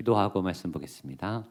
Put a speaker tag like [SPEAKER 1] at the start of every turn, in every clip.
[SPEAKER 1] 기도하고 말씀 보겠습니다.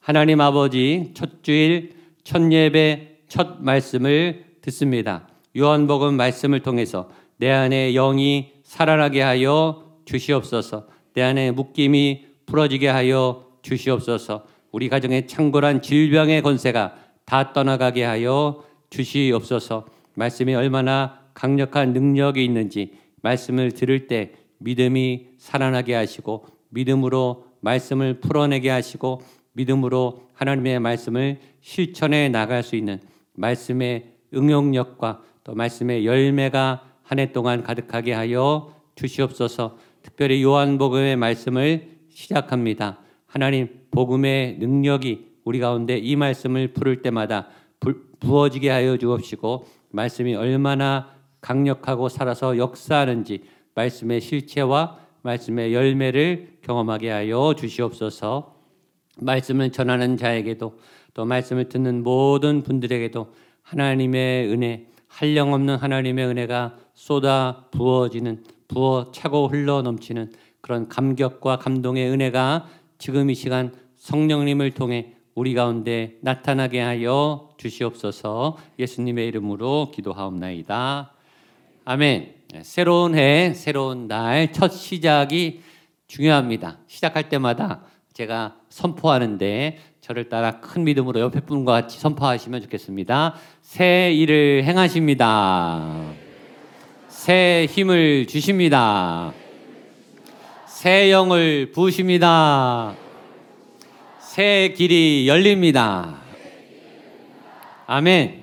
[SPEAKER 1] 하나님 아버지 첫 주일 첫 예배 첫 말씀을 듣습니다. 요한복음 말씀을 통해서 내 안에 영이 살아나게 하여 주시옵소서. 내 안에 묶임이 풀어지게 하여 주시옵소서. 우리 가정의 창궐한 질병의 권세가 다 떠나가게 하여 주시옵소서. 말씀이 얼마나 강력한 능력이 있는지 말씀을 들을 때 믿음이 살아나게 하시고 믿음으로 말씀을 풀어내게 하시고 믿음으로 하나님의 말씀을 실천해 나갈 수 있는 말씀의 응용력과 또 말씀의 열매가 한 해 동안 가득하게 하여 주시옵소서. 특별히 요한복음의 말씀을 시작합니다. 하나님 복음의 능력이 우리 가운데 이 말씀을 풀을 때마다 부어지게 하여 주옵시고 말씀이 얼마나 강력하고 살아서 역사하는지 말씀의 실체와 말씀의 열매를 경험하게 하여 주시옵소서. 말씀을 전하는 자에게도 또 말씀을 듣는 모든 분들에게도 하나님의 은혜, 한량없는 하나님의 은혜가 쏟아 부어지는 부어 차고 흘러 넘치는 그런 감격과 감동의 은혜가 지금 이 시간 성령님을 통해 우리 가운데 나타나게 하여 주시옵소서 예수님의 이름으로 기도하옵나이다. 아멘. 새로운 해, 새로운 날, 첫 시작이 중요합니다. 시작할 때마다 제가 선포하는데 저를 따라 큰 믿음으로 옆에 분과 같이 선포하시면 좋겠습니다. 새 일을 행하십니다. 새 힘을 주십니다. 새 영을 부으십니다. 새 길이 열립니다. 아멘.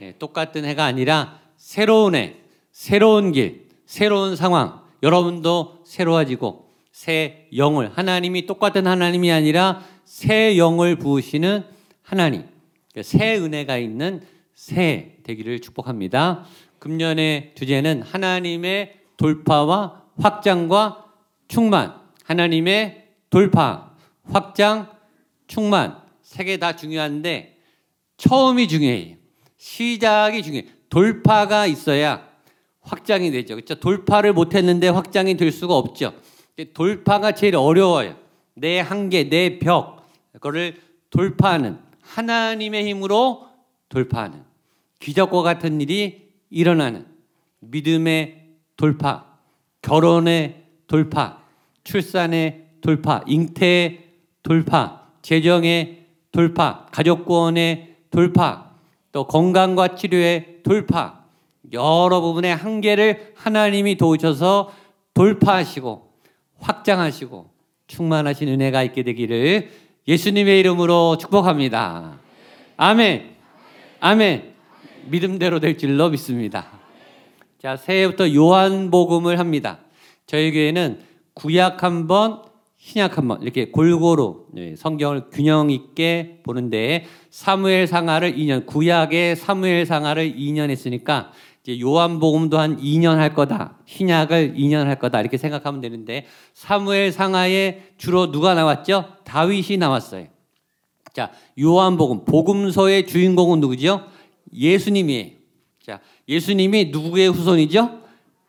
[SPEAKER 1] 네, 똑같은 해가 아니라 새로운 해, 새로운 길, 새로운 상황, 여러분도 새로워지고 새 영을 하나님이 똑같은 하나님이 아니라 새 영을 부으시는 하나님, 그러니까 새 은혜가 있는 새 되기를 축복합니다. 금년의 주제는 하나님의 돌파와 확장과 충만. 하나님의 돌파, 확장, 충만. 세 개 다 중요한데 처음이 중요해요. 시작이 중요해요. 돌파가 있어야 확장이 되죠. 그렇죠? 돌파를 못 했는데 확장이 될 수가 없죠. 돌파가 제일 어려워요. 내 한계, 내 벽, 그거를 돌파하는 하나님의 힘으로 돌파하는 기적과 같은 일이 일어나는 믿음의 돌파, 결혼의 돌파, 출산의 돌파, 잉태의 돌파, 재정의 돌파, 가족구원의 돌파, 또 건강과 치료의 돌파, 여러 부분의 한계를 하나님이 도우셔서 돌파하시고 확장하시고 충만하신 은혜가 있게 되기를 예수님의 이름으로 축복합니다. 아멘. 아멘. 믿음대로 될 줄로 믿습니다. 자, 새해부터 요한복음을 합니다. 저희 교회는 구약 한 번, 신약 한 번, 이렇게 골고루 네, 성경을 균형 있게 보는데 사무엘 상하를 2년, 구약의 사무엘 상하를 2년 했으니까 요한복음도 한 2년 할 거다. 신약을 2년 할 거다. 이렇게 생각하면 되는데 사무엘 상하에 주로 누가 나왔죠? 다윗이 나왔어요. 자, 요한복음 복음서의 주인공은 누구죠? 예수님이에요. 자, 예수님이 누구의 후손이죠?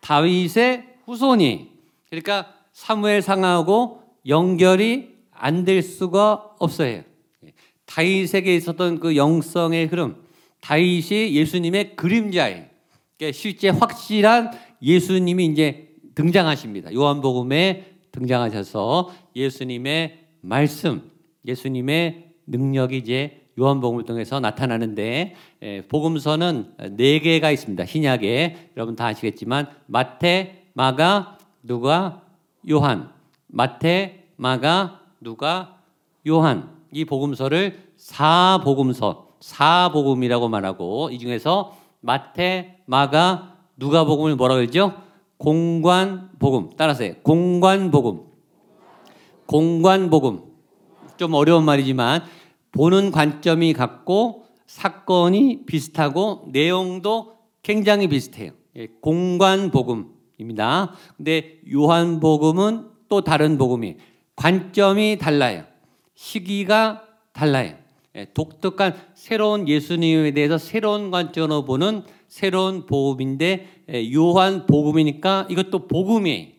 [SPEAKER 1] 다윗의 후손이. 그러니까 사무엘 상하고 연결이 안 될 수가 없어요. 다윗에게 있었던 그 영성의 흐름, 다윗이 예수님의 그림자예요. 실제 확실한 예수님이 이제 등장하십니다. 요한복음에 등장하셔서 예수님의 말씀, 예수님의 능력이 이제 요한복음을 통해서 나타나는데 예, 복음서는 네 개가 있습니다. 신약에 여러분 다 아시겠지만 마태, 마가, 누가, 요한. 마태, 마가, 누가, 요한. 이 복음서를 사복음서, 사복음이라고 말하고 이 중에서 마태, 마가, 누가복음을 뭐라 그러죠? 공관복음. 따라서요. 공관복음. 공관복음. 좀 어려운 말이지만 보는 관점이 같고 사건이 비슷하고 내용도 굉장히 비슷해요. 예, 공관복음입니다. 근데 요한복음은 또 다른 복음이 관점이 달라요. 시기가 달라요. 예, 독특한 새로운 예수님에 대해서 새로운 관점으로 보는 새로운 복음인데 예, 요한 복음이니까 이것도 복음이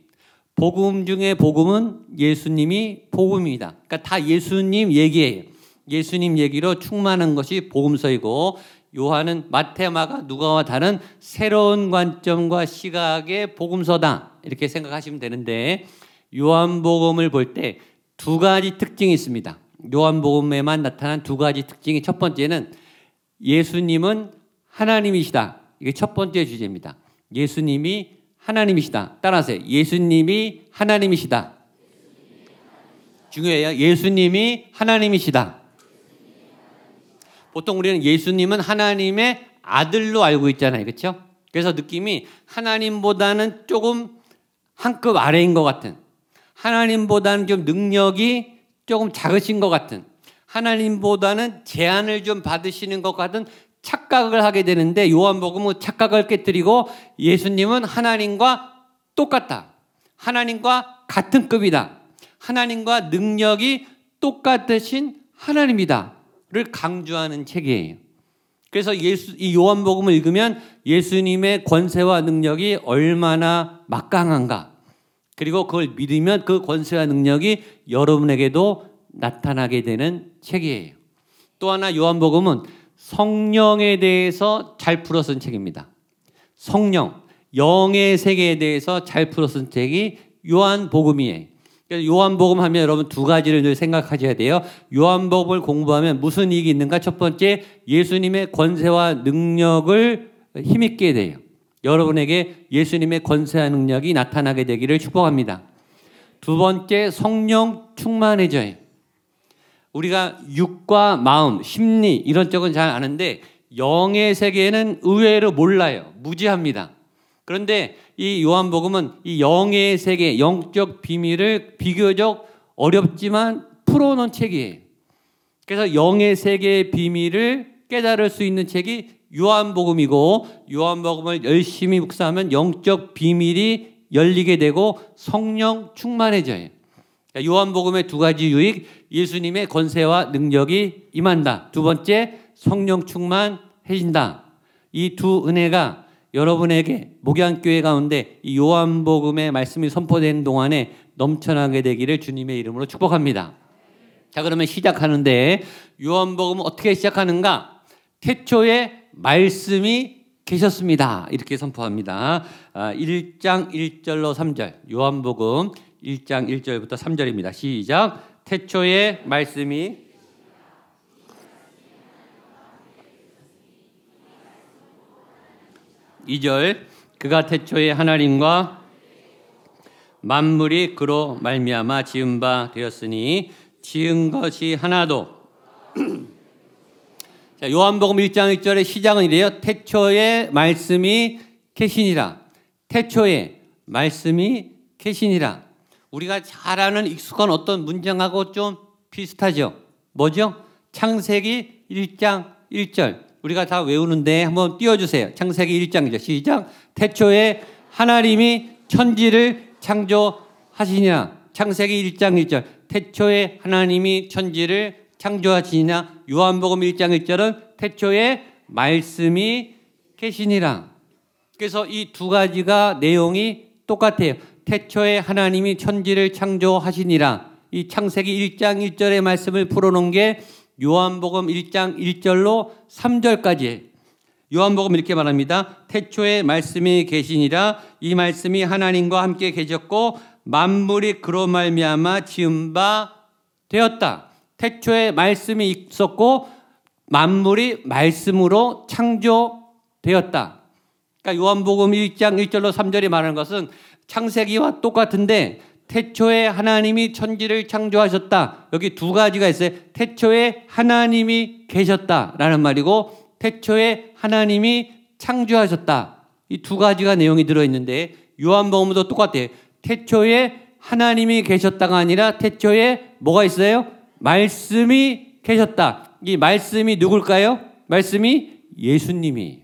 [SPEAKER 1] 복음 중에 복음은 예수님이 복음입니다. 그러니까 다 예수님 얘기예요. 예수님 얘기로 충만한 것이 복음서이고 요한은 마테마가 누가와 다른 새로운 관점과 시각의 복음서다. 이렇게 생각하시면 되는데 요한복음을 볼 때 두 가지 특징이 있습니다. 요한복음에만 나타난 두 가지 특징이 첫 번째는 예수님은 하나님이시다. 이게 첫 번째 주제입니다. 예수님이 하나님이시다. 따라하세요. 예수님이 하나님이시다. 중요해요. 예수님이 하나님이시다. 보통 우리는 예수님은 하나님의 아들로 알고 있잖아요. 그렇죠? 그래서 느낌이 하나님보다는 조금 한 급 아래인 것 같은 하나님보다는 좀 능력이 조금 작으신 것 같은 하나님보다는 제한을 좀 받으시는 것 같은 착각을 하게 되는데 요한복음은 착각을 깨뜨리고 예수님은 하나님과 똑같다. 하나님과 같은 급이다. 하나님과 능력이 똑같으신 하나님이다를 강조하는 책이에요. 그래서 예수 이 요한복음을 읽으면 예수님의 권세와 능력이 얼마나 막강한가. 그리고 그걸 믿으면 그 권세와 능력이 여러분에게도 나타나게 되는 책이에요. 또 하나 요한복음은 성령에 대해서 잘 풀어 쓴 책입니다. 성령, 영의 세계에 대해서 잘 풀어 쓴 책이 요한복음이에요. 요한복음 하면 여러분 두 가지를 늘 생각하셔야 돼요. 요한복음을 공부하면 무슨 이익이 있는가? 첫 번째, 예수님의 권세와 능력을 힘있게 돼요. 여러분에게 예수님의 권세와 능력이 나타나게 되기를 축복합니다. 두 번째, 성령 충만해져요. 우리가 육과 마음, 심리 이런 쪽은 잘 아는데 영의 세계는 의외로 몰라요. 무지합니다. 그런데 이 요한복음은 이 영의 세계, 영적 비밀을 비교적 어렵지만 풀어놓은 책이에요. 그래서 영의 세계의 비밀을 깨달을 수 있는 책이 요한복음이고 요한복음을 열심히 묵상하면 영적 비밀이 열리게 되고 성령 충만해져요. 요한복음의 두 가지 유익, 예수님의 권세와 능력이 임한다. 두 번째, 성령 충만해진다. 이 두 은혜가 여러분에게 목양교회 가운데 이 요한복음의 말씀이 선포된 동안에 넘쳐나게 되기를 주님의 이름으로 축복합니다. 자, 그러면 시작하는데 요한복음은 어떻게 시작하는가? 태초에 말씀이 계셨습니다. 이렇게 선포합니다. 1장 아, 1절로 3절. 요한복음 1장 1절부터 3절입니다. 시작. 태초에 말씀이 이절 그가 태초에 하나님과 만물이 그로 말미암아 지은 바 되었으니 지은 것이 하나도 자, 요한복음 1장 1절의 시작은 이래요. 태초에 말씀이 계시니라. 태초에 말씀이 계시니라. 우리가 잘 아는 익숙한 어떤 문장하고 좀 비슷하죠. 뭐죠? 창세기 1장 1절. 우리가 다 외우는데 한번 띄워주세요. 창세기 1장이죠. 시작. 태초에 하나님이 천지를 창조하시냐. 창세기 1장 1절. 태초에 하나님이 천지를 창조하시냐. 요한복음 1장 1절은 태초에 말씀이 계시니라. 그래서 이 두 가지가 내용이 똑같아요. 태초에 하나님이 천지를 창조하시니라. 이 창세기 1장 1절의 말씀을 풀어놓은 게 요한복음 1장 1절로 3절까지 요한복음 이렇게 말합니다. 태초에 말씀이 계시니라 이 말씀이 하나님과 함께 계셨고 만물이 그로 말미암아 지은 바 되었다. 태초에 말씀이 있었고 만물이 말씀으로 창조되었다. 그러니까 요한복음 1장 1절로 3절이 말하는 것은 창세기와 똑같은데 태초에 하나님이 천지를 창조하셨다. 여기 두 가지가 있어요. 태초에 하나님이 계셨다라는 말이고 태초에 하나님이 창조하셨다. 이 두 가지가 내용이 들어 있는데 요한복음도 똑같아요. 태초에 하나님이 계셨다가 아니라 태초에 뭐가 있어요? 말씀이 계셨다. 이 말씀이 누굴까요? 말씀이 예수님이.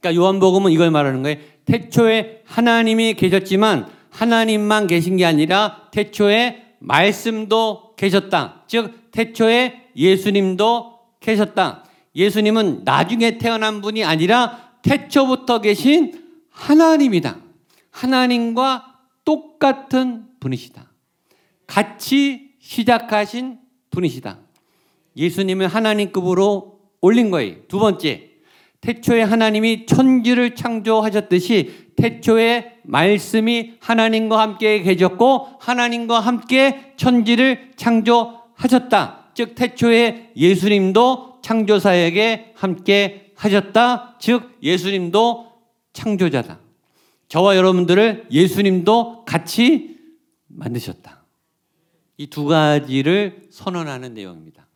[SPEAKER 1] 그러니까 요한복음은 이걸 말하는 거예요. 태초에 하나님이 계셨지만 하나님만 계신 게 아니라 태초에 말씀도 계셨다. 즉, 태초에 예수님도 계셨다. 예수님은 나중에 태어난 분이 아니라 태초부터 계신 하나님이다. 하나님과 똑같은 분이시다. 같이 시작하신 분이시다. 예수님을 하나님급으로 올린 거예요. 두 번째, 태초에 하나님이 천지를 창조하셨듯이 태초에 말씀이 하나님과 함께 계셨고 하나님과 함께 천지를 창조하셨다. 즉 태초에 예수님도 창조사에게 함께 하셨다. 즉 예수님도 창조자다. 저와 여러분들을 예수님도 같이 만드셨다. 이 두 가지를 선언하는 내용입니다.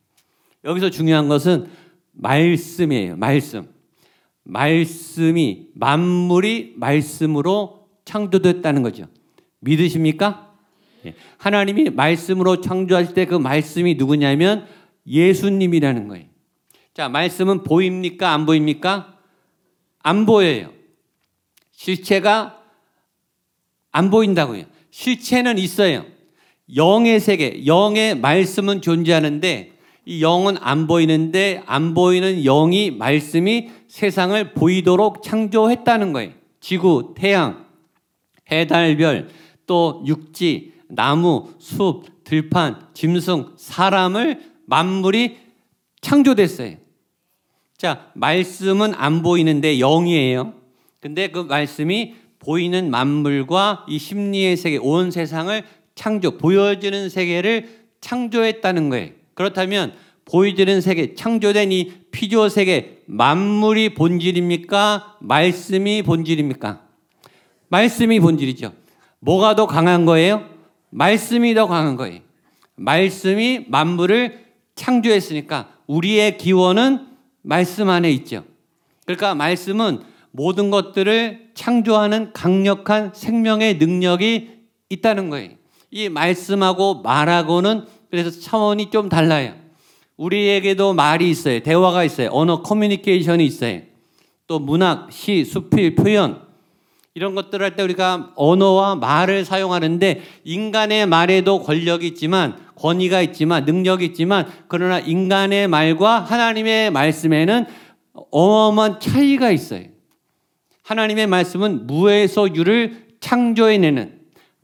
[SPEAKER 1] 여기서 중요한 것은 말씀이에요. 말씀. 말씀이 만물이 말씀으로 창조됐다는 거죠. 믿으십니까? 예. 하나님이 말씀으로 창조하실 때 그 말씀이 누구냐면 예수님이라는 거예요. 자, 말씀은 보입니까? 안 보입니까? 안 보여요. 실체가 안 보인다고요. 실체는 있어요. 영의 세계, 영의 말씀은 존재하는데 이 영은 안 보이는데 안 보이는 영이 말씀이 세상을 보이도록 창조했다는 거예요. 지구, 태양, 해달별, 또 육지, 나무, 숲, 들판, 짐승, 사람을 만물이 창조됐어요. 자, 말씀은 안 보이는데 영이에요. 근데 그 말씀이 보이는 만물과 이 심리의 세계, 온 세상을 창조, 보여지는 세계를 창조했다는 거예요. 그렇다면 보여지는 세계, 창조된 이 피조 세계, 만물이 본질입니까? 말씀이 본질입니까? 말씀이 본질이죠. 뭐가 더 강한 거예요? 말씀이 더 강한 거예요. 말씀이 만물을 창조했으니까 우리의 기원은 말씀 안에 있죠. 그러니까 말씀은 모든 것들을 창조하는 강력한 생명의 능력이 있다는 거예요. 이 말씀하고 말하고는 그래서 차원이 좀 달라요. 우리에게도 말이 있어요. 대화가 있어요. 언어 커뮤니케이션이 있어요. 또 문학, 시, 수필, 표현 이런 것들을 할때 우리가 언어와 말을 사용하는데 인간의 말에도 권력이 있지만 권위가 있지만 능력이 있지만 그러나 인간의 말과 하나님의 말씀에는 어마어마한 차이가 있어요. 하나님의 말씀은 무에서 유를 창조해내는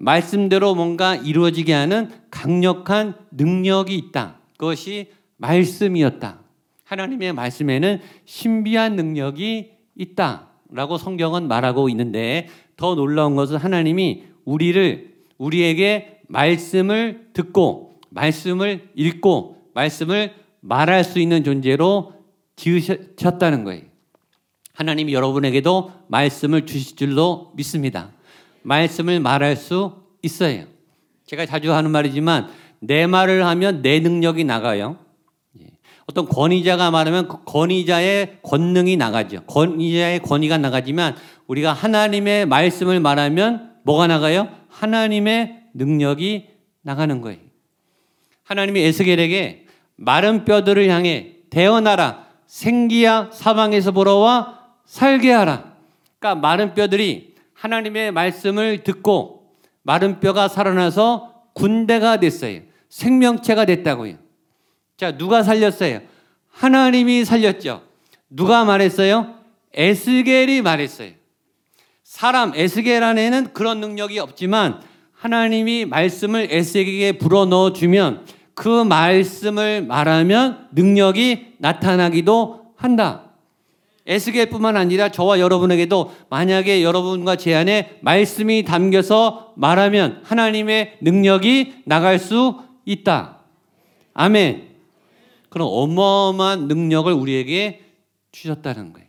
[SPEAKER 1] 말씀대로 뭔가 이루어지게 하는 강력한 능력이 있다. 그것이 말씀이었다. 하나님의 말씀에는 신비한 능력이 있다 라고 성경은 말하고 있는데 더 놀라운 것은 하나님이 우리를 우리에게 말씀을 듣고 말씀을 읽고 말씀을 말할 수 있는 존재로 지으셨다는 거예요. 하나님이 여러분에게도 말씀을 주실 줄로 믿습니다. 말씀을 말할 수 있어요. 제가 자주 하는 말이지만 내 말을 하면 내 능력이 나가요. 예. 어떤 권위자가 말하면 그 권위자의 권능이 나가죠. 권위자의 권위가 나가지만 우리가 하나님의 말씀을 말하면 뭐가 나가요? 하나님의 능력이 나가는 거예요. 하나님이 에스겔에게 마른 뼈들을 향해 대어나라 생기야 사방에서 보러와 살게 하라. 그러니까 마른 뼈들이 하나님의 말씀을 듣고 마른 뼈가 살아나서 군대가 됐어요. 생명체가 됐다고요. 자, 누가 살렸어요? 하나님이 살렸죠. 누가 말했어요? 에스겔이 말했어요. 사람 에스겔 안에는 그런 능력이 없지만 하나님이 말씀을 에스겔에게 불어넣어 주면 그 말씀을 말하면 능력이 나타나기도 한다. 에스겔뿐만 아니라 저와 여러분에게도 만약에 여러분과 제 안에 말씀이 담겨서 말하면 하나님의 능력이 나갈 수 있다. 아멘. 그런 어마어마한 능력을 우리에게 주셨다는 거예요.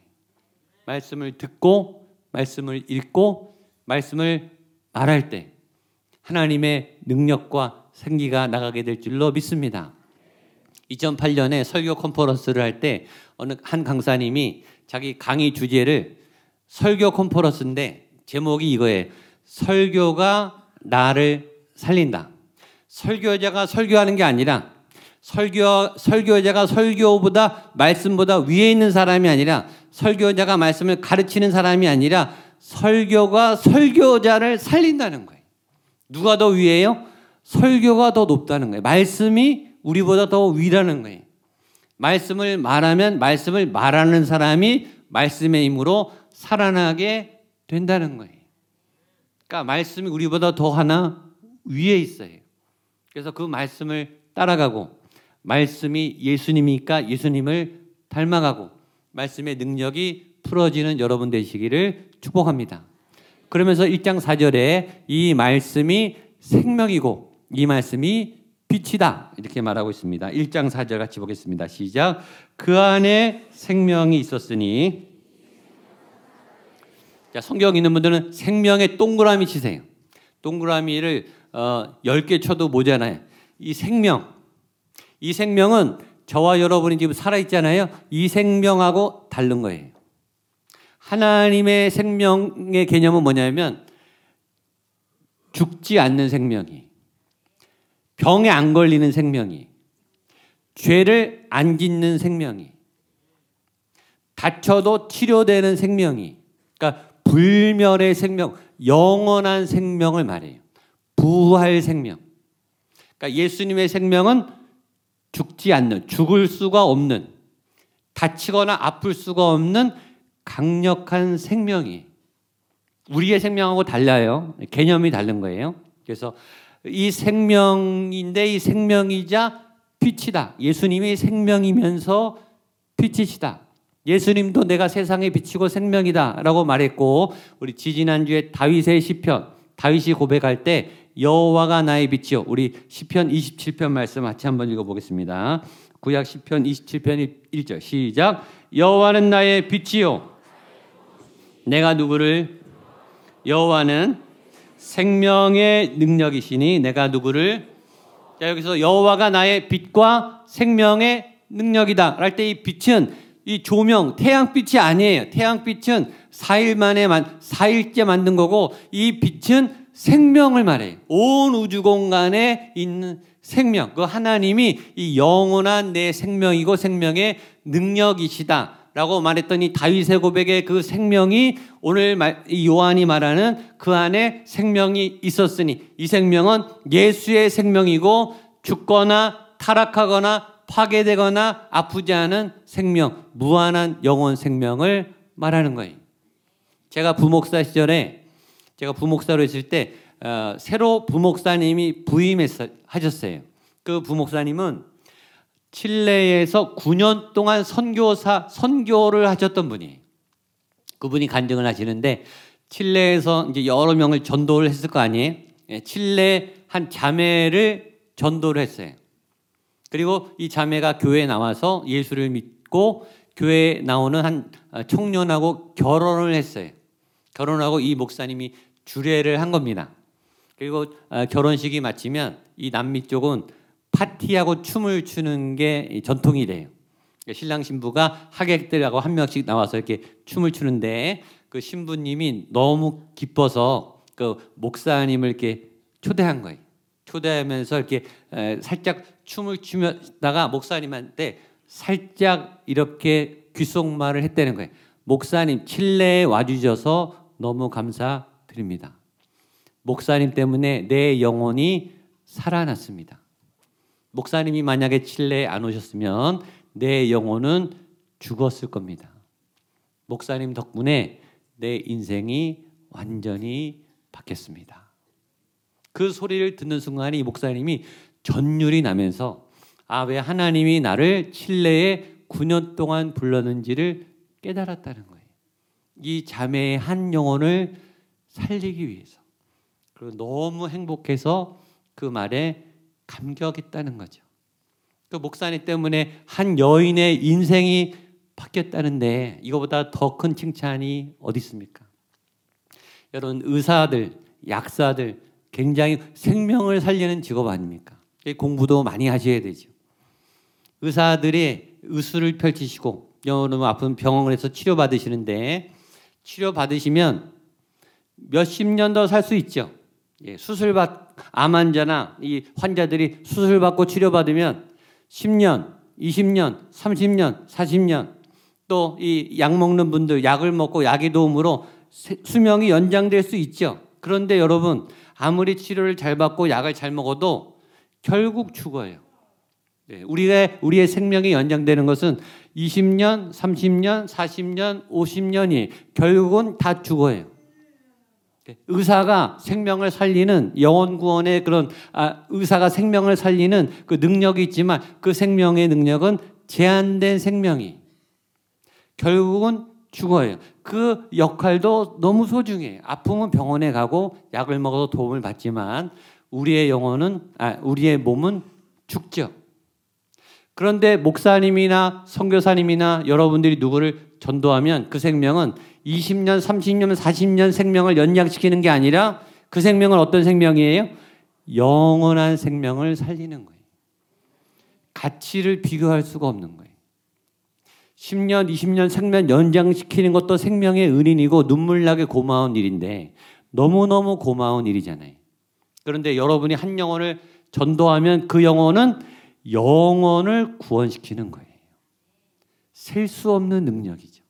[SPEAKER 1] 말씀을 듣고 말씀을 읽고 말씀을 말할 때 하나님의 능력과 생기가 나가게 될 줄로 믿습니다. 2008년에 설교 컨퍼런스를 할 때 어느 한 강사님이 자기 강의 주제를 설교 컨퍼런스인데 제목이 이거예요. 설교가 나를 살린다. 설교자가 설교하는 게 아니라 설교 설교자가 설교보다 말씀보다 위에 있는 사람이 아니라 설교자가 말씀을 가르치는 사람이 아니라 설교가 설교자를 살린다는 거예요. 누가 더 위에요? 설교가 더 높다는 거예요. 말씀이 우리보다 더 위라는 거예요. 말씀을 말하면 말씀을 말하는 사람이 말씀의 힘으로 살아나게 된다는 거예요. 그러니까 말씀이 우리보다 더 하나 위에 있어요. 그래서 그 말씀을 따라가고 말씀이 예수님이니까 예수님을 닮아가고 말씀의 능력이 풀어지는 여러분 되시기를 축복합니다. 그러면서 1장 4절에 이 말씀이 생명이고 이 말씀이 빛이다 이렇게 말하고 있습니다. 1장 4절 같이 보겠습니다. 시작. 그 안에 생명이 있었으니 자, 성경 있는 분들은 생명의 동그라미 치세요. 동그라미를 어, 10개 쳐도 모자라요. 이 생명 이 생명은 저와 여러분이 지금 살아 있잖아요. 이 생명하고 다른 거예요. 하나님의 생명의 개념은 뭐냐면 죽지 않는 생명이 병에 안 걸리는 생명이 죄를 안 짓는 생명이 다쳐도 치료되는 생명이 그러니까 불멸의 생명, 영원한 생명을 말해요. 부활 생명. 그러니까 예수님의 생명은 죽지 않는, 죽을 수가 없는, 다치거나 아플 수가 없는 강력한 생명이 우리의 생명하고 달라요. 개념이 다른 거예요. 그래서 이 생명인데 이 생명이자 빛이다. 예수님이 생명이면서 빛이시다. 예수님도 내가 세상에 비치고 생명이다라고 말했고 우리 지지난주에 다윗의 시편 다윗이 고백할 때 여호와가 나의 빛이요. 우리 시편 27편 말씀 같이 한번 읽어 보겠습니다. 구약 시편 27편 1절 시작 여호와는 나의 빛이요 내가 누구를 여호와는 생명의 능력이시니 내가 누구를 자 여기서 여호와가 나의 빛과 생명의 능력이다 할 때 이 빛은 이 조명 태양빛이 아니에요. 태양빛은 4일 만에 만 4일째 만든 거고 이 빛은 생명을 말해요. 온 우주 공간에 있는 생명. 그 하나님이 이 영원한 내 생명이고 생명의 능력이시다. 라고 말했더니 다윗의 고백의 그 생명이 오늘 요한이 말하는 그 안에 생명이 있었으니 이 생명은 예수의 생명이고 죽거나 타락하거나 파괴되거나 아프지 않은 생명, 무한한 영원 생명을 말하는 거예요. 제가 부목사 시절에 제가 부목사로 있을 때 어, 새로 부목사님이 부임하셨어요. 그 부목사님은 칠레에서 9년 동안 선교사 선교를 하셨던 분이 그분이 간증을 하시는데 칠레에서 이제 여러 명을 전도를 했을 거 아니에요. 예, 칠레 한 자매를 전도를 했어요. 그리고 이 자매가 교회에 나와서 예수를 믿고 교회에 나오는 한 청년하고 결혼을 했어요. 결혼하고 이 목사님이 주례를 한 겁니다. 그리고 아, 결혼식이 마치면 이 남미 쪽은 파티하고 춤을 추는 게 전통이래요. 그러니까 신랑 신부가 하객들하고 한 명씩 나와서 이렇게 춤을 추는데 그 신부님이 너무 기뻐서 그 목사님을 이렇게 초대한 거예요. 초대하면서 이렇게 살짝 춤을 추다가 목사님한테 살짝 이렇게 귓속말을 했다는 거예요. 목사님 칠레에 와주셔서 너무 감사드립니다. 목사님 때문에 내 영혼이 살아났습니다. 목사님이 만약에 칠레에 안 오셨으면 내 영혼은 죽었을 겁니다. 목사님 덕분에 내 인생이 완전히 바뀌었습니다. 그 소리를 듣는 순간 이 목사님이 전율이 나면서 아, 왜 하나님이 나를 칠레에 9년 동안 불렀는지를 깨달았다는 거예요. 이 자매의 한 영혼을 살리기 위해서. 그리고 너무 행복해서 그 말에 감격했다는 거죠. 그 목사님 때문에 한 여인의 인생이 바뀌었다는데 이거보다 더 큰 칭찬이 어디 있습니까? 여러분 의사들, 약사들 굉장히 생명을 살리는 직업 아닙니까? 공부도 많이 하셔야 되죠. 의사들이 의술을 펼치시고 여러분 아픈 병원에서 치료 받으시는데 치료 받으시면 몇십 년 더 살 수 있죠. 예, 수술 받, 암 환자나 이 환자들이 수술 받고 치료 받으면 10년, 20년, 30년, 40년 또 이 약 먹는 분들 약을 먹고 약의 도움으로 수명이 연장될 수 있죠. 그런데 여러분 아무리 치료를 잘 받고 약을 잘 먹어도 결국 죽어요. 네, 우리가 우리의 생명이 연장되는 것은 20년, 30년, 40년, 50년이 결국은 다 죽어요. 의사가 생명을 살리는 영원 구원의 그런 아, 의사가 생명을 살리는 그 능력이 있지만 그 생명의 능력은 제한된 생명이 결국은 죽어요. 그 역할도 너무 소중해. 아프면 병원에 가고 약을 먹어서 도움을 받지만 우리의 영혼은 아, 우리의 몸은 죽죠. 그런데 목사님이나 선교사님이나 여러분들이 누구를 전도하면 그 생명은 20년, 30년, 40년 생명을 연장시키는 게 아니라 그 생명은 어떤 생명이에요? 영원한 생명을 살리는 거예요. 가치를 비교할 수가 없는 거예요. 10년, 20년 생명 연장시키는 것도 생명의 은인이고 눈물나게 고마운 일인데 너무너무 고마운 일이잖아요. 그런데 여러분이 한 영혼을 전도하면 그 영혼은 영혼을 구원시키는 거예요. 셀 수 없는 능력이죠.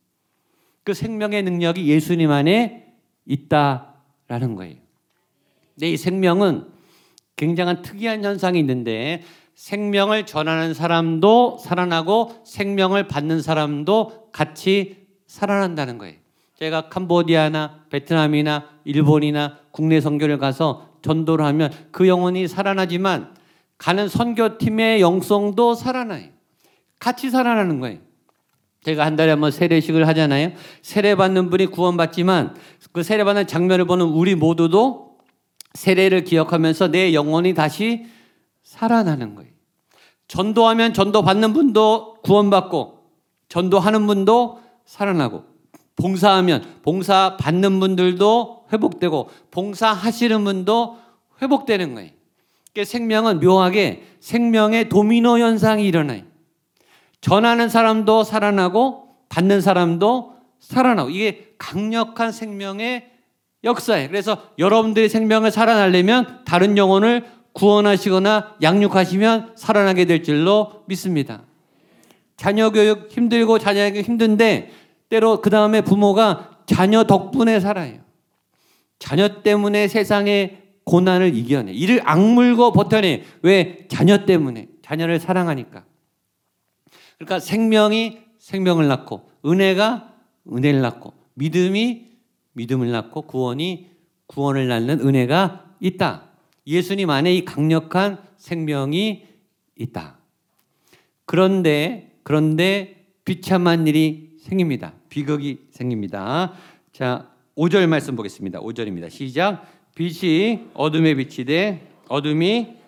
[SPEAKER 1] 그 생명의 능력이 예수님 안에 있다라는 거예요. 근데 이 생명은 굉장한 특이한 현상이 있는데 생명을 전하는 사람도 살아나고 생명을 받는 사람도 같이 살아난다는 거예요. 제가 캄보디아나 베트남이나 일본이나 국내 선교를 가서 전도를 하면 그 영혼이 살아나지만 가는 선교팀의 영성도 살아나요. 같이 살아나는 거예요. 제가 한 달에 한번 세례식을 하잖아요. 세례 받는 분이 구원받지만 그 세례 받는 장면을 보는 우리 모두도 세례를 기억하면서 내 영혼이 다시 살아나는 거예요. 전도하면 전도 받는 분도 구원받고 전도하는 분도 살아나고 봉사하면 봉사 받는 분들도 회복되고 봉사하시는 분도 회복되는 거예요. 그러니까 생명은 묘하게 생명의 도미노 현상이 일어나요. 전하는 사람도 살아나고 받는 사람도 살아나고 이게 강력한 생명의 역사예요. 그래서 여러분들의 생명을 살아나려면 다른 영혼을 구원하시거나 양육하시면 살아나게 될 줄로 믿습니다. 자녀 교육 힘들고 자녀 교육 힘든데 때로 그 다음에 부모가 자녀 덕분에 살아요. 자녀 때문에 세상의 고난을 이겨내. 이를 악물고 버텨내. 왜? 자녀 때문에. 자녀를 사랑하니까. 그러니까 생명이 생명을 낳고, 은혜가 은혜를 낳고, 믿음이 믿음을 낳고, 구원이 구원을 낳는 은혜가 있다. 예수님 안에 이 강력한 생명이 있다. 그런데, 그런데 비참한 일이 생깁니다. 비극이 생깁니다. 자, 5절 말씀 보겠습니다. 5절입니다. 시작. 빛이 어둠에 비치되 어둠이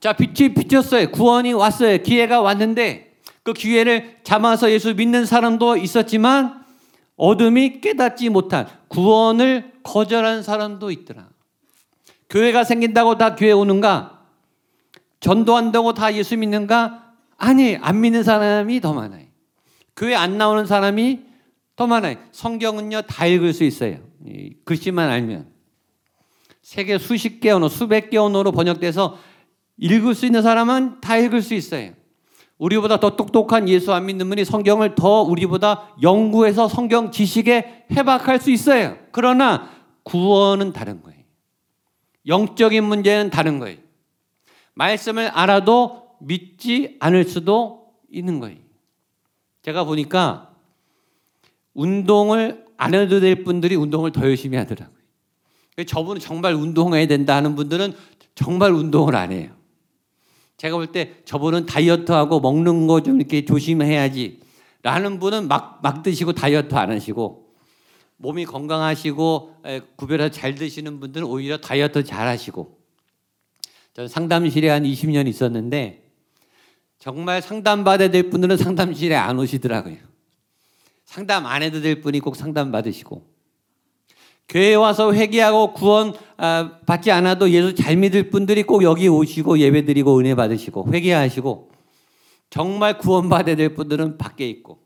[SPEAKER 1] 자 빛이 비쳤어요. 구원이 왔어요. 기회가 왔는데 그 기회를 잡아서 예수 믿는 사람도 있었지만 어둠이 깨닫지 못한 구원을 거절한 사람도 있더라. 교회가 생긴다고 다 교회 오는가? 전도한다고 다 예수 믿는가? 아니, 안 믿는 사람이 더 많아요. 교회 안 나오는 사람이 더 많아요. 성경은요, 다 읽을 수 있어요. 글씨만 알면. 세계 수십 개 언어, 수백 개 언어로 번역돼서 읽을 수 있는 사람은 다 읽을 수 있어요. 우리보다 더 똑똑한 예수 안 믿는 분이 성경을 더 우리보다 연구해서 성경 지식에 해박할 수 있어요. 그러나 구원은 다른 거예요. 영적인 문제는 다른 거예요. 말씀을 알아도 믿지 않을 수도 있는 거예요. 제가 보니까 운동을 안 해도 될 분들이 운동을 더 열심히 하더라고요. 저분은 정말 운동해야 된다 하는 분들은 정말 운동을 안 해요. 제가 볼 때 저분은 다이어트하고 먹는 거 좀 이렇게 조심해야지 라는 분은 막, 막 드시고 다이어트 안 하시고 몸이 건강하시고 구별해서 잘 드시는 분들은 오히려 다이어트 잘 하시고 저는 상담실에 한 20년 있었는데 정말 상담받아야 될 분들은 상담실에 안 오시더라고요. 상담 안 해도 될 분이 꼭 상담 받으시고 교회 와서 회개하고 구원 아, 받지 않아도 예수 잘 믿을 분들이 꼭 여기 오시고 예배 드리고 은혜 받으시고 회개하시고 정말 구원 받아야 될 분들은 밖에 있고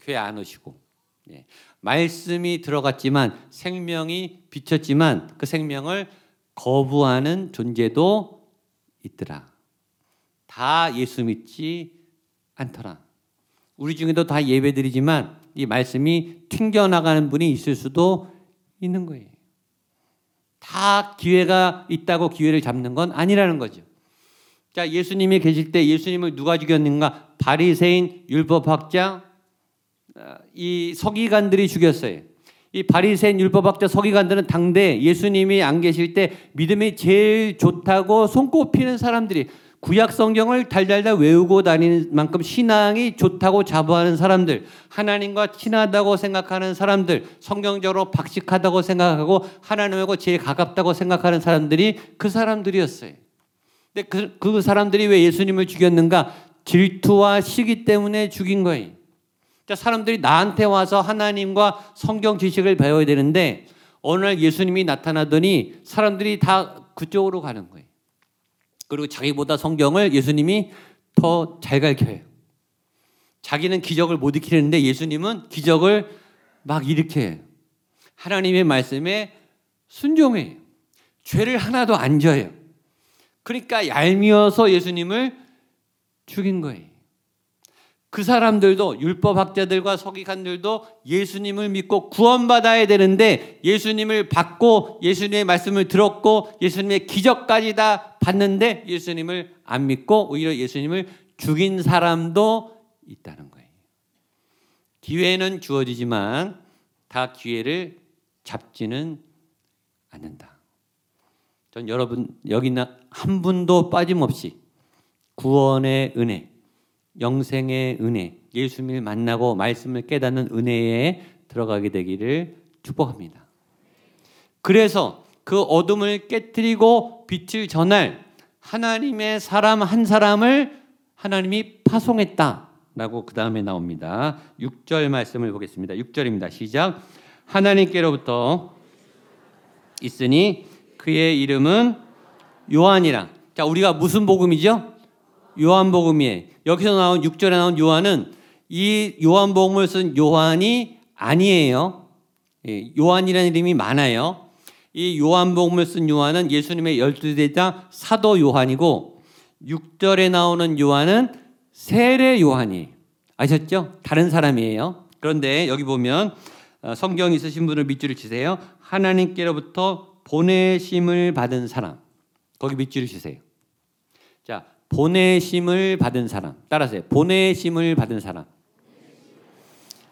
[SPEAKER 1] 교회 안 오시고 예. 말씀이 들어갔지만 생명이 비쳤지만 그 생명을 거부하는 존재도 있더라. 다 예수 믿지 않더라. 우리 중에도 다 예배드리지만 이 말씀이 튕겨나가는 분이 있을 수도 있는 거예요. 다 기회가 있다고 기회를 잡는 건 아니라는 거죠. 자, 예수님이 계실 때 예수님을 누가 죽였는가? 바리새인 율법학자 어, 이 서기관들이 죽였어요. 이 바리새인 율법학자 서기관들은 당대 예수님이 안 계실 때 믿음이 제일 좋다고 손꼽히는 사람들이 구약 성경을 달달달 외우고 다니는 만큼 신앙이 좋다고 자부하는 사람들, 하나님과 친하다고 생각하는 사람들, 성경적으로 박식하다고 생각하고 하나님하고 제일 가깝다고 생각하는 사람들이 그 사람들이었어요. 근데 그, 그 사람들이 왜 예수님을 죽였는가? 질투와 시기 때문에 죽인 거예요. 그러니까 사람들이 나한테 와서 하나님과 성경 지식을 배워야 되는데 어느 날 예수님이 나타나더니 사람들이 다 그쪽으로 가는 거예요. 그리고 자기보다 성경을 예수님이 더 잘 가르쳐요. 자기는 기적을 못 일으키는데 예수님은 기적을 막 일으켜요. 하나님의 말씀에 순종해요. 죄를 하나도 안 져요. 그러니까 얄미워서 예수님을 죽인 거예요. 그 사람들도 율법 학자들과 서기관들도 예수님을 믿고 구원받아야 되는데 예수님을 받고 예수님의 말씀을 들었고 예수님의 기적까지 다 봤는데 예수님을 안 믿고 오히려 예수님을 죽인 사람도 있다는 거예요. 기회는 주어지지만 다 기회를 잡지는 않는다. 전 여러분 여기 한 분도 빠짐없이 구원의 은혜 영생의 은혜, 예수님을 만나고 말씀을 깨닫는 은혜에 들어가게 되기를 축복합니다. 그래서 그 어둠을 깨뜨리고 빛을 전할 하나님의 사람 한 사람을 하나님이 파송했다라고 그 다음에 나옵니다. 6절 말씀을 보겠습니다. 6절입니다. 시작. 하나님께로부터 있으니 그의 이름은 요한이라. 자, 우리가 무슨 복음이죠? 요한복음이에요. 여기서 나온 6절에 나온 요한은 이 요한복음을 쓴 요한이 아니에요. 예, 요한이라는 이름이 많아요. 이 요한복음을 쓴 요한은 예수님의 열두 제자 사도 요한이고 6절에 나오는 요한은 세례 요한이 아셨죠? 다른 사람이에요. 그런데 여기 보면 어, 성경 있으신 분을 밑줄을 치세요. 하나님께로부터 보내심을 받은 사람. 거기 밑줄을 치세요. 자, 보내심을 받은 사람. 따라서요. 보내심을 받은 사람.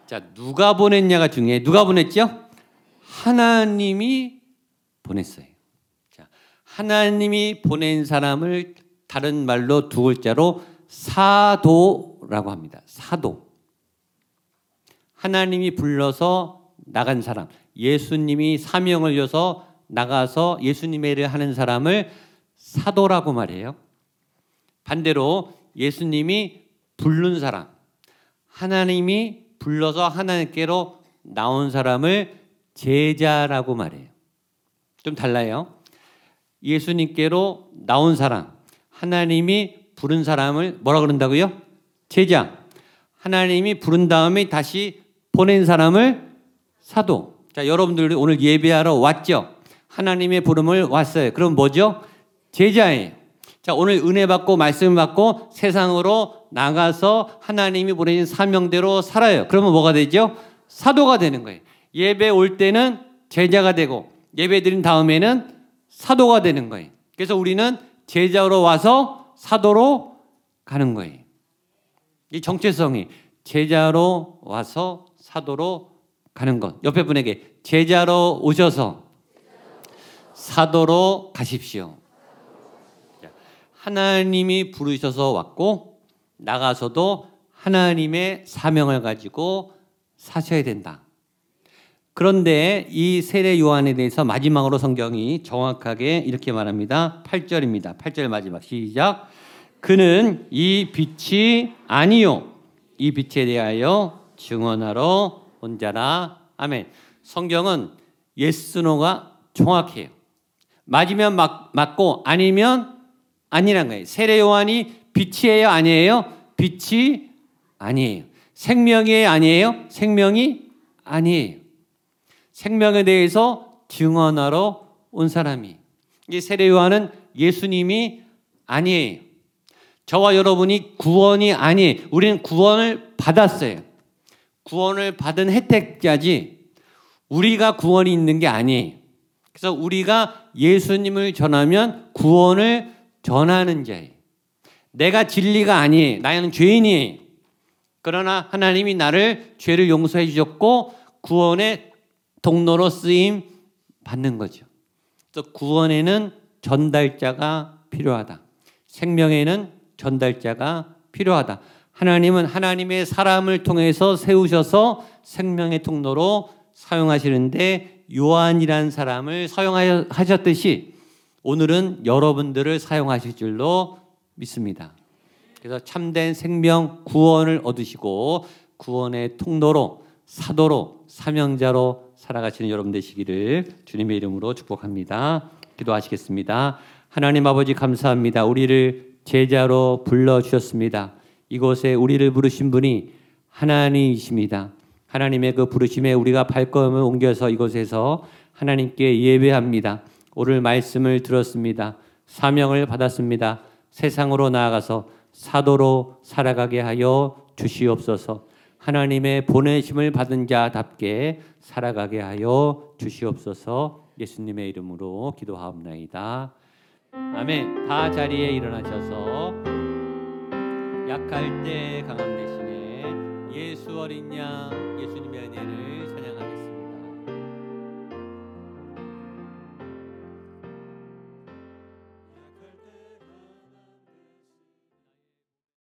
[SPEAKER 1] 자, 누가 보냈냐가 중요해. 누가 보냈죠? 하나님이 보냈어요. 자, 하나님이 보낸 사람을 다른 말로 두 글자로 사도라고 합니다. 사도. 하나님이 불러서 나간 사람. 예수님이 사명을 줘서 나가서 예수님의 일을 하는 사람을 사도라고 말해요. 반대로 예수님이 부른 사람, 하나님이 불러서 하나님께로 나온 사람을 제자라고 말해요. 좀 달라요. 예수님께로 나온 사람, 하나님이 부른 사람을 뭐라 그런다고요? 제자. 하나님이 부른 다음에 다시 보낸 사람을 사도. 자, 여러분들 오늘 예배하러 왔죠? 하나님의 부름을 왔어요. 그럼 뭐죠? 제자예요. 자, 오늘 은혜 받고 말씀 받고 세상으로 나가서 하나님이 보내신 사명대로 살아요. 그러면 뭐가 되죠? 사도가 되는 거예요. 예배 올 때는 제자가 되고 예배 드린 다음에는 사도가 되는 거예요. 그래서 우리는 제자로 와서 사도로 가는 거예요. 이 정체성이 제자로 와서 사도로 가는 것. 옆에 분에게 제자로 오셔서 사도로 가십시오. 하나님이 부르셔서 왔고 나가서도 하나님의 사명을 가지고 사셔야 된다. 그런데 이 세례 요한에 대해서 마지막으로 성경이 정확하게 이렇게 말합니다. 8절입니다. 8절 마지막 시작. 그는 이 빛이 아니요. 이 빛에 대하여 증언하러 온 자라. 아멘. 성경은 예스노가 정확해요. 맞으면 맞, 맞고 아니면 아니란 거예요. 세례 요한이 빛이에요, 아니에요? 빛이 아니에요. 생명이에요, 아니에요? 생명이 아니에요. 생명에 대해서 증언하러 온 사람이. 이 세례 요한은 예수님이 아니에요. 저와 여러분이 구원이 아니에요. 우리는 구원을 받았어요. 구원을 받은 혜택자지 우리가 구원이 있는 게 아니에요. 그래서 우리가 예수님을 전하면 구원을 전하는 자예요. 내가 진리가 아니에요. 나는 죄인이에요. 그러나 하나님이 나를 죄를 용서해 주셨고 구원의 통로로 쓰임 받는 거죠. 또 구원에는 전달자가 필요하다. 생명에는 전달자가 필요하다. 하나님은 하나님의 사람을 통해서 세우셔서 생명의 통로로 사용하시는데 요한이란 사람을 사용하셨듯이 오늘은 여러분들을 사용하실 줄로 믿습니다. 그래서 참된 생명 구원을 얻으시고 구원의 통로로 사도로 사명자로 살아가시는 여러분 되시기를 주님의 이름으로 축복합니다. 기도하시겠습니다. 하나님 아버지 감사합니다. 우리를 제자로 불러 주셨습니다. 이곳에 우리를 부르신 분이 하나님이십니다. 하나님의 그 부르심에 우리가 발걸음을 옮겨서 이곳에서 하나님께 예배합니다. 오늘 말씀을 들었습니다. 사명을 받았습니다. 세상으로 나아가서 사도로 살아가게 하여 주시옵소서. 하나님의 보내심을 받은 자답게 살아가게 하여 주시옵소서. 예수님의 이름으로 기도하옵나이다. 아멘. 다 자리에 일어나셔서 약할 때 강함 대신에 예수 어린 양 예수님의 은혜를